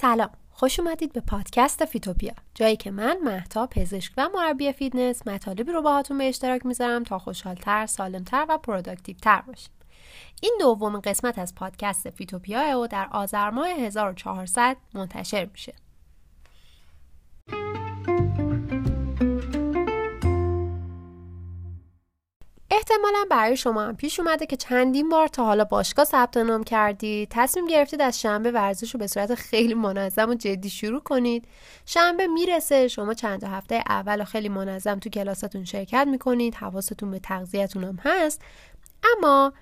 سلام. خوش اومدید به پادکست فیتوپیا. جایی که من مهتا پزشک و مربی فیتنس مطالبی رو باهاتون به اشتراک می‌ذارم تا خوشحالتر سالمتر و productive تر باشیم. این دومین قسمت از پادکست فیتوپیا و در آذر ماه 1400 منتشر میشه. احتمالا برای شما هم پیش اومده که چندین بار تا حالا باشگاه ثبت نام کردید. تصمیم گرفتید از شنبه ورزش رو به صورت خیلی منظم و جدی شروع کنید. شنبه می‌رسه شما چند هفته اول خیلی منظم تو کلاساتون شرکت می‌کنید. حواستون به تغذیتون هم هست. اما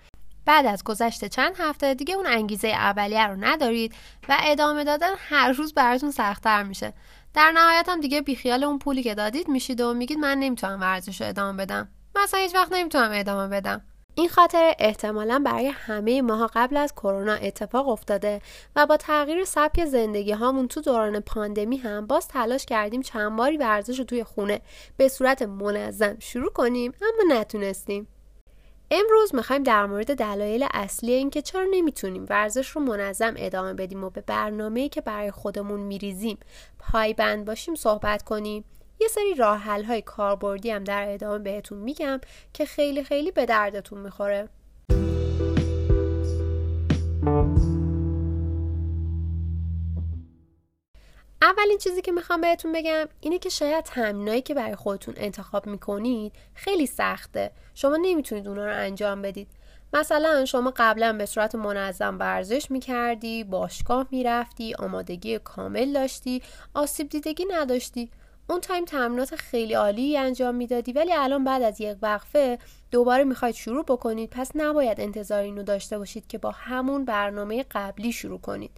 بعد از گذشت چند هفته دیگه اون انگیزه اولیه رو ندارید و ادامه دادن هر روز براتون سختتر میشه. در نهایت هم دیگه بیخیال اون پولی که دادید میشید و میگید من نمی‌تونم ورزش رو ادامه بدم. مثلا هیچ وقت نمی‌تونم ادامه بدم. این خاطر احتمالا برای همه ماها قبل از کرونا اتفاق افتاده و با تغییر سبک زندگی هامون تو دوران پاندمی هم باز تلاش کردیم چند باری ورزش رو توی خونه به صورت منظم شروع کنیم اما نتونستیم. امروز می‌خوایم در مورد دلایل اصلی اینکه چرا نمی‌تونیم ورزش رو منظم ادامه بدیم و به برنامه‌ای که برای خودمون میریزیم پایبند باشیم صحبت کنیم. یه سری راه های کاربردی هم در ادامه بهتون میگم که خیلی خیلی به دردتون می‌خوره. اولین چیزی که می‌خوام بهتون بگم اینه که شاید تمرینایی که برای خودتون انتخاب می‌کنید خیلی سخته. شما نمی‌تونید اونا رو انجام بدید. مثلا شما قبلا به صورت منظم ورزش می‌کردی باشگاه می‌رفتی آمادگی کامل داشتی آسیب دیدگی نداشتی. اون تایم تمرینات خیلی عالی انجام می‌دادی ولی الان بعد از یک وقفه دوباره می‌خواید شروع بکنید. پس نباید انتظار اینو داشته باشید که با همون برنامه قبلی شروع کنید.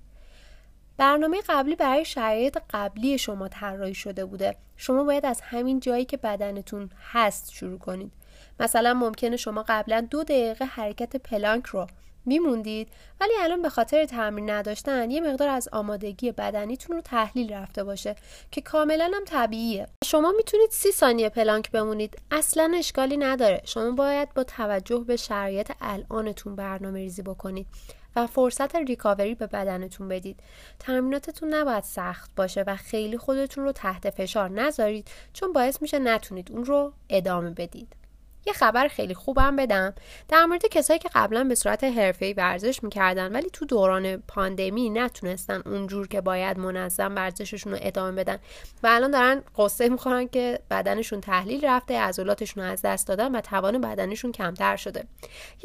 برنامه قبلی برای شرایط قبلی شما طراحی شده بوده. شما باید از همین جایی که بدنتون هست شروع کنید. مثلا ممکنه شما قبلا دو دقیقه حرکت پلانک رو میموندید. ولی الان به خاطر تمرین نداشتن یه مقدار از آمادگی بدنیتون رو تحلیل رفته باشه که کاملا هم طبیعیه. شما می‌تونید سی ثانیه پلانک بمونید. اصلا اشکالی نداره. شما باید با توجه به شرایط الانتون برنامه ریزی بکنید و فرصت ریکاوری به بدنتون بدید. تمریناتتون نباید سخت باشه و خیلی خودتون رو تحت فشار نذارید چون باعث میشه نتونید اون رو ادامه بدید. یه خبر خیلی خوبم بدم. در مورد کسایی که قبلا به صورت حرفه‌ای ورزش می‌کردن ولی تو دوران پاندمی نتونستن اونجور که باید منظم ورزششون رو ادامه بدن. و الان دارن قصه می‌خورن که بدنشون تحلیل رفته عضلاتشون رو از دست دادن و توان بدنشون کمتر شده.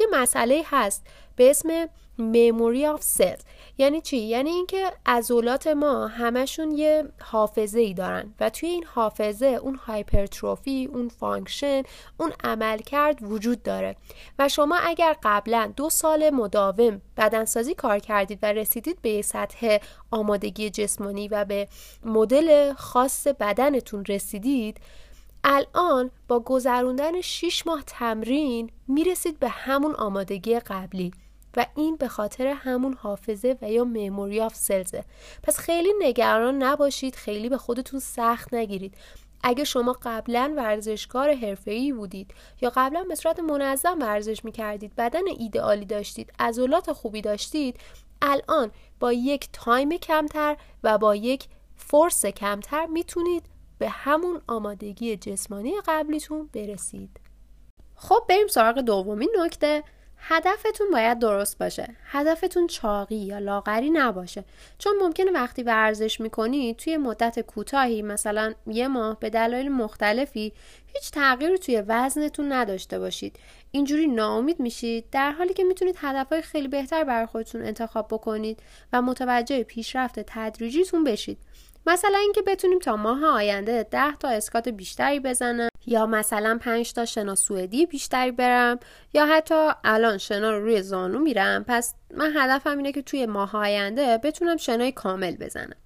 یه مسئله هست به اسم memory of cells یعنی چی؟ یعنی اینکه عضلات ما همشون یه حافظه ای دارن و توی این حافظه اون hypertrophy اون function اون عملکرد وجود داره. و شما اگر قبلا دو سال مداوم بدنسازی کار کردید و رسیدید به سطح آمادگی جسمانی و به مدل خاص بدنتون رسیدید الان با گذروندن 6 ماه تمرین می‌رسید به همون آمادگی قبلی. و این به خاطر همون حافظه و یا memory of cells ه پس خیلی نگران نباشید خیلی به خودتون سخت نگیرید. اگه شما قبلا ورزشکار حرفه‌ای بودید یا قبلا به صورت منظم ورزش می‌کردید بدن ایدئالی داشتید عضلات خوبی داشتید الان با یک time کمتر و با یک فرس کمتر می‌تونید به همون آمادگی جسمانی قبلیتون برسید. خب بریم سراغ دومین نکته. هدفتون باید درست باشه. هدفتون چاقی یا لاغری نباشه. چون ممکنه وقتی ورزش می‌کنید توی مدت کوتاهی مثلا یه ماه به دلایل مختلفی هیچ تغییری توی وزنتون نداشته باشید. اینجوری ناامید میشید در حالی که می‌تونید هدفهای خیلی بهتر برای خودتون انتخاب بکنید و متوجه پیشرفت تدریجیتون بشید. مثلا اینکه بتونیم تا ماه آینده 10 تا اسکات بیشتری بزنم یا مثلا 5 تا شنا سوئدی بیشتری برم یا حتی الان شنا رو روی زانو میرم. پس من هدفم اینه که توی ماه آینده بتونم شنای کامل بزنم.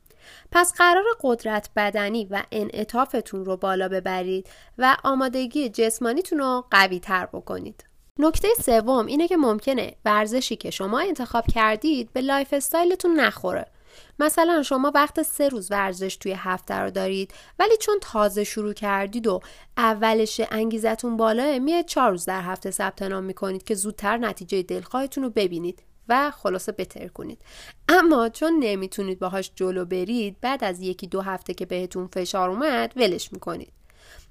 پس قرار قدرت بدنی و انعطافتون رو بالا ببرید و آمادگی جسمانیتون رو قوی تر بکنید. نکته سوم اینه که ممکنه ورزشی که شما انتخاب کردید به lifestyle تون نخوره. مثلا شما وقت سه روز ورزش توی هفته رو دارید ولی چون تازه شروع کردید و اولش انگیزتون بالاه میاد چهار روز در هفته ثبت نام می‌کنید که زودتر نتیجه دلخواهتون رو ببینید و خلاصه بترکونید. اما چون نمی‌تونید باهاش جلو برید بعد از یکی دو هفته که بهتون فشار اومد ولش می‌کنید.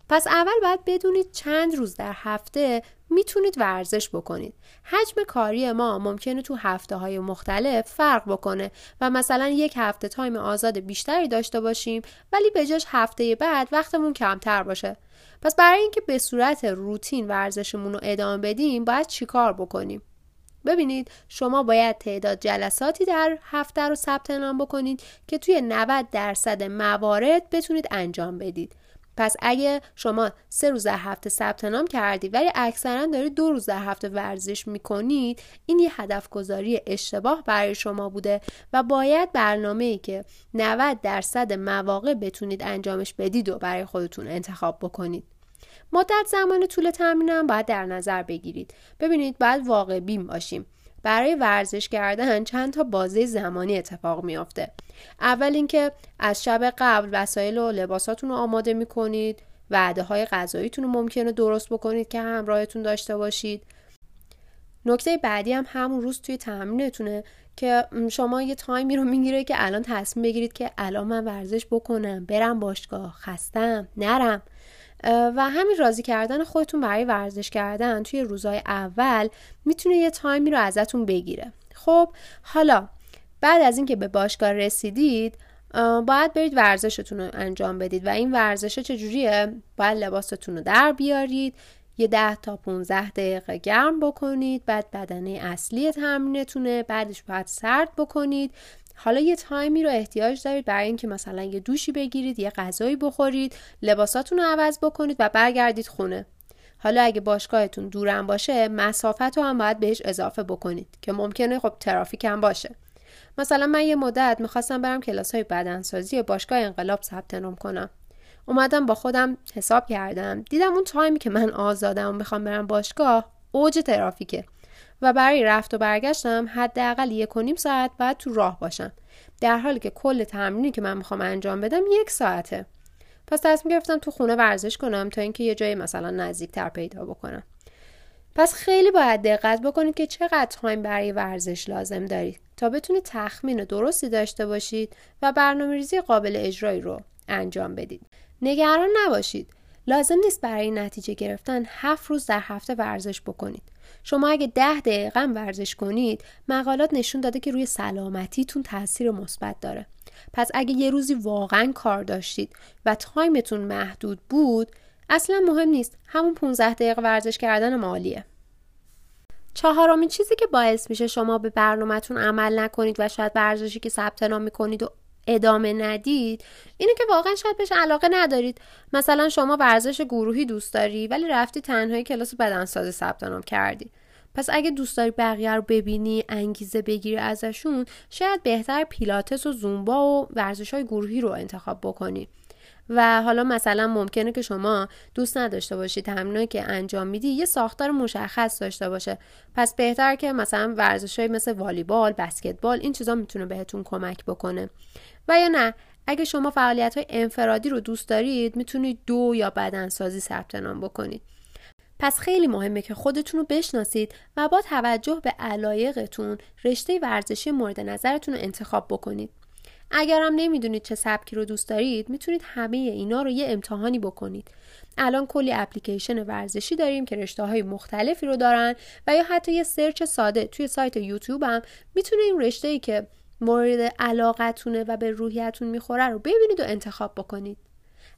پس اول باید بدونید چند روز در هفته می‌تونید ورزش بکنید. حجم کاری ما ممکنه تو هفته های مختلف فرق بکنه و مثلا یک هفته تایم آزاد بیشتری داشته باشیم ولی به جاش هفته بعد وقتمون کمتر باشه. پس برای اینکه به صورت روتین ورزشمون رو ادامه بدیم باید چیکار بکنیم؟ ببینید شما باید تعداد جلساتی در هفته رو ثبت نام بکنید که توی 90 درصد موارد بتونید انجام بدید. پس اگه شما سه روز در هفته ثبت نام کردید ولی اکثرا دارید دو روز در هفته ورزش می‌کنید این یه هدف گذاری اشتباه برای شما بوده و باید برنامه ای که 90 درصد مواقع بتونید انجامش بدید و برای خودتون انتخاب بکنید. مدت زمان طول تمرینم باید در نظر بگیرید. ببینید باید واقع بیم باشیم. برای ورزش کردن چند تا بازه زمانی اتفاق میافته. اول اینکه از شب قبل وسایل و لباساتون رو آماده می‌کنید وعده های غذاییتون رو ممکنه درست بکنید که همراهتون داشته باشید. نکته بعدی هم همون روز توی تمرینتونه که شما یه تایمی رو می‌گیره که الان تصمیم بگیرید که الان من ورزش بکنم برم باشگاه خستم نرم. و همین راضی کردن خودتون برای ورزش کردن توی روزهای اول می‌تونه یه تایمی رو ازتون بگیره. خب حالا بعد از اینکه به باشگاه رسیدید باید برید ورزشتون رو انجام بدید و این ورزش چجوریه؟ باید لباستون رو در بیارید یه ده تا 15 دقیقه گرم بکنید بعد بدنه اصلی تمرینتونه بعدش باید سرد بکنید. حالا یه تایمی رو احتیاج دارید برای اینکه مثلا یه دوشی بگیرید یه غذایی بخورید لباساتون رو عوض بکنید و برگردید خونه. حالا اگه باشگاهتون دورم باشه مسافت رو هم باید بهش اضافه بکنید که ممکنه خب ترافیک هم باشه. مثلا من یه مدت می‌خواستم برم کلاس های بدنسازی باشگاه انقلاب ثبت نام کنم. اومدم با خودم حساب کردم. دیدم اون time ی که من آزادم و می‌خوام برم باشگاه اوج ترافیکه. و برای رفت و برگشتم حداقل یک و نیم ساعت باید تو راه باشم. در حالی که کل تمرینی که من می‌خوام انجام بدم یک ساعته. پس تصمیم گرفتم تو خونه ورزش کنم تا اینکه یه جای مثلا نزدیکتر پیدا بکنم. پس خیلی باید دقت بکنید که چقدر time برای ورزش لازم دارید تا بتونید تخمین درستی داشته باشید و برنامه ریزی قابل اجرایی رو انجام بدید. نگران نباشید. لازم نیست برای نتیجه گرفتن هفت روز در هفته ورزش بکنید. شما اگه ده دقیقه ورزش کنید مقالات نشون داده که روی سلامتیتون تاثیر مثبت داره. پس اگه یه روزی واقعا کار داشتید و تایمتون محدود بود اصلا مهم نیست. همون 15 دقیقه ورزش کردن مالیه. چهارمین چیزی که باعث میشه شما به برنامهتون عمل نکنید و شاید ورزشی که ثبت نام می‌کنید و ادامه ندید اینه که واقعا شاید بهش علاقه ندارید. مثلا شما ورزش گروهی دوست داری ولی رفتی تنهایی کلاس بدنسازی ثبت نام کردی. پس اگه دوست داری بقیه رو ببینی انگیزه بگیری ازشون شاید بهتر پیلاتس و زومبا و ورزش های گروهی رو انتخاب بکنی. و حالا مثلا ممکنه که شما دوست نداشته باشی تمرینایی که انجام میدی یه ساختار مشخص داشته باشه. پس بهتر که مثلا ورزش های مثل والیبال بسکتبال این چیزا می‌تونه بهتون کمک بکنه. و یا نه اگه شما فعالیت های انفرادی رو دوست دارید می‌تونید دو یا بدنسازی ثبت نام بکنید. پس خیلی مهمه که خودتون رو بشناسید و با توجه به علایقتون رشته ورزشی مورد نظرتون رو انتخاب بکنید. اگرم نمی‌دونید چه سبکی رو دوست دارید می‌تونید همه اینا رو یه امتحانی بکنید. الان کلی اپلیکیشن ورزشی داریم که رشته های مختلفی رو دارن و یا حتی یه سرچ ساده توی سایت یوتیوب هم می‌تونید این رشته ای که مورد علاقتونه و به روحیتون می‌خوره رو ببینید و انتخاب بکنید.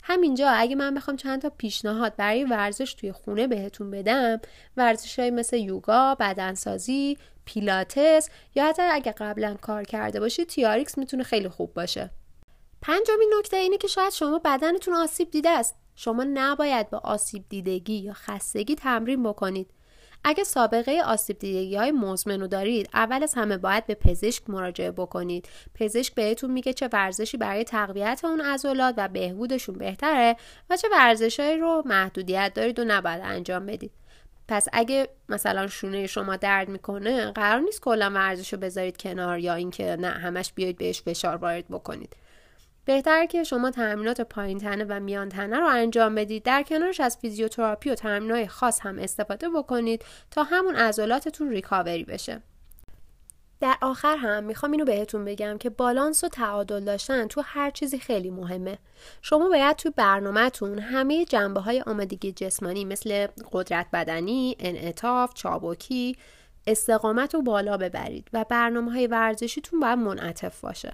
همینجا اگه من بخوام چند تا پیشنهاد برای ورزش توی خونه بهتون بدم ورزش های مثل یوگا، بدنسازی، پیلاتس یا حتی اگه قبلا کار کرده باشید تیاریکس می‌تونه خیلی خوب باشه. پنجمین نکته اینه که شاید شما بدنتون آسیب دیده است. شما نباید با آسیب دیدگی یا خستگی تمرین بکنید. اگه سابقه آسیب دیدگی های مزمن رو دارید اول از همه باید به پزشک مراجعه بکنید. پزشک بهتون میگه چه ورزشی برای تقویت اون عضلات و بهبودشون بهتره و چه ورزشهایی رو محدودیت دارید و نباید انجام بدید. پس اگه مثلا شونه شما درد می‌کنه قرار نیست کلا ورزش رو بذارید کنار یا اینکه نه همش بیاید بهش فشار وارد بکنید. بهتر که شما تمرینات پایین تنه و میان تنه رو انجام بدید. در کنارش از فیزیوتراپی و تمرینات خاص هم استفاده بکنید تا همون عضلاتتون ریکاوری بشه. در آخر هم می‌خوام اینو بهتون بگم که بالانس و تعادل داشتن تو هر چیزی خیلی مهمه. شما باید تو برنامهتون همه جنبه های آمادگی جسمانی مثل قدرت بدنی، انعطاف، چابکی، استقامت رو بالا ببرید و برنامه های ورزشیتون باید منعطف باشه.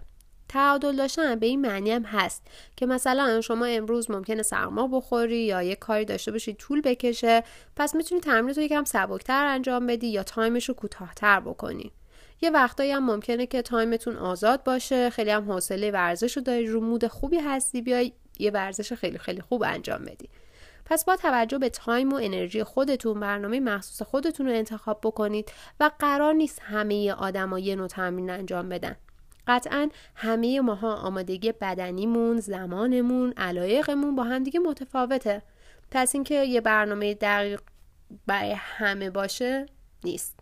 تعادل داشتن به این معنی هم هست که مثلا شما امروز ممکنه سرما بخوری یا یه کاری داشته باشی طول بکشه پس می‌تونی تمرین رو یکم سبکتر انجام بدی یا time ش رو کوتاهتر بکنی یه وقتایی هم ممکنه که time تون آزاد باشه خیلی هم حوصله ورزش رو داری رو mood خوبی هستی بیای یه ورزش خیلی خیلی خوب انجام بدی پس با توجه به time و انرژی خودتون برنامه مخصوص خودتون رو انتخاب بکنید و قرار نیست همه آدما یه نوع تمرین انجام بدن قطعا همه ماها آمادگی بدنیمون، زمانمون، علایقمون با همدیگه متفاوته. پس اینکه یه برنامه دقیق برای همه باشه نیست.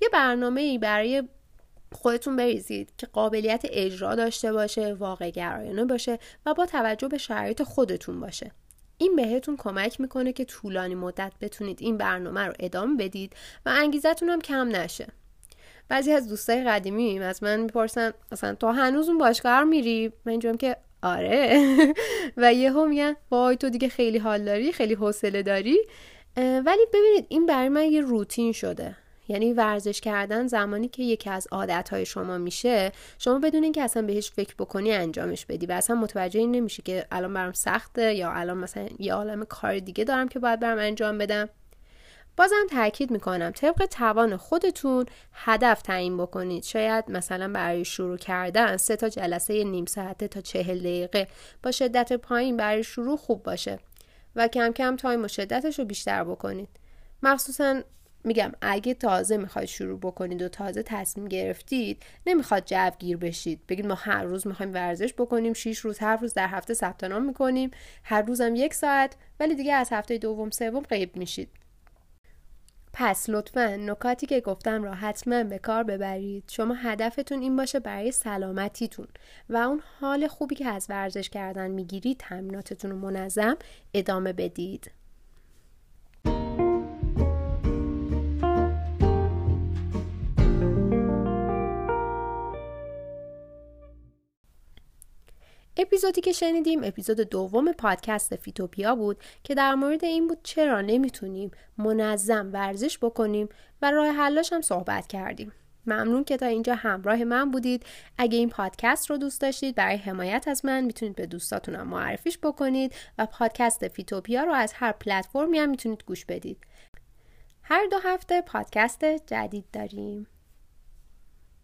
یه برنامه برای خودتون بریزید که قابلیت اجرا داشته باشه، واقع گرایانه باشه و با توجه به شرایط خودتون باشه. این بهتون کمک می‌کنه که طولانی مدت بتونید این برنامه رو ادامه بدید و انگیزتون هم کم نشه. بعضی از دوستای قدیمی از من می‌پرسن مثلا تو هنوز اون باشگاه میری من اینجورم که آره و یهو میگن وای تو دیگه خیلی حال داری خیلی حوصله داری ولی ببینید این برای من یه روتین شده یعنی ورزش کردن زمانی که یکی از عادتهای شما میشه شما بدون اینکه اصلا بهش فکر بکنی انجامش بدی و اصلا متوجه این نمیشه که الان برام سخته یا الان مثلا یه عالم کار دیگه دارم که باید برم انجام بدم. بازم تاکید می‌کنم طبق توان خودتون هدف تعیین بکنید. شاید مثلا برای شروع کردن سه تا جلسه نیم ساعته تا چهل دقیقه با شدت پایین برای شروع خوب باشه و کم کم تایم و شدتش رو بیشتر بکنید. مخصوصا میگم اگه تازه می‌خواید شروع بکنید و تازه تصمیم گرفتید نمی‌خواد جو گیر بشید. بگید ما هر روز می‌خوایم ورزش بکنیم 6 روز هر روز در هفته ثبت نام می‌کنیم. هر روزم یک ساعت ولی دیگه از هفته دوم سوم غیب میشید. پس لطفا نکاتی که گفتم را حتما به کار ببرید. شما هدفتون این باشه برای سلامتیتون. و اون حال خوبی که از ورزش کردن می‌گیرید تمریناتتون رو منظم ادامه بدید. اپیزودی که شنیدیم اپیزود دوم پادکست فیتوپیا بود که در مورد این بود چرا نمی‌تونیم منظم ورزش بکنیم و راه حلاش هم صحبت کردیم. ممنون که تا اینجا همراه من بودید. اگه این پادکست رو دوست داشتید برای حمایت از من می‌تونید به دوستاتونم معرفیش بکنید و پادکست فیتوپیا رو از هر پلتفرمی هم می‌تونید گوش بدید. هر دو هفته پادکست جدید داریم.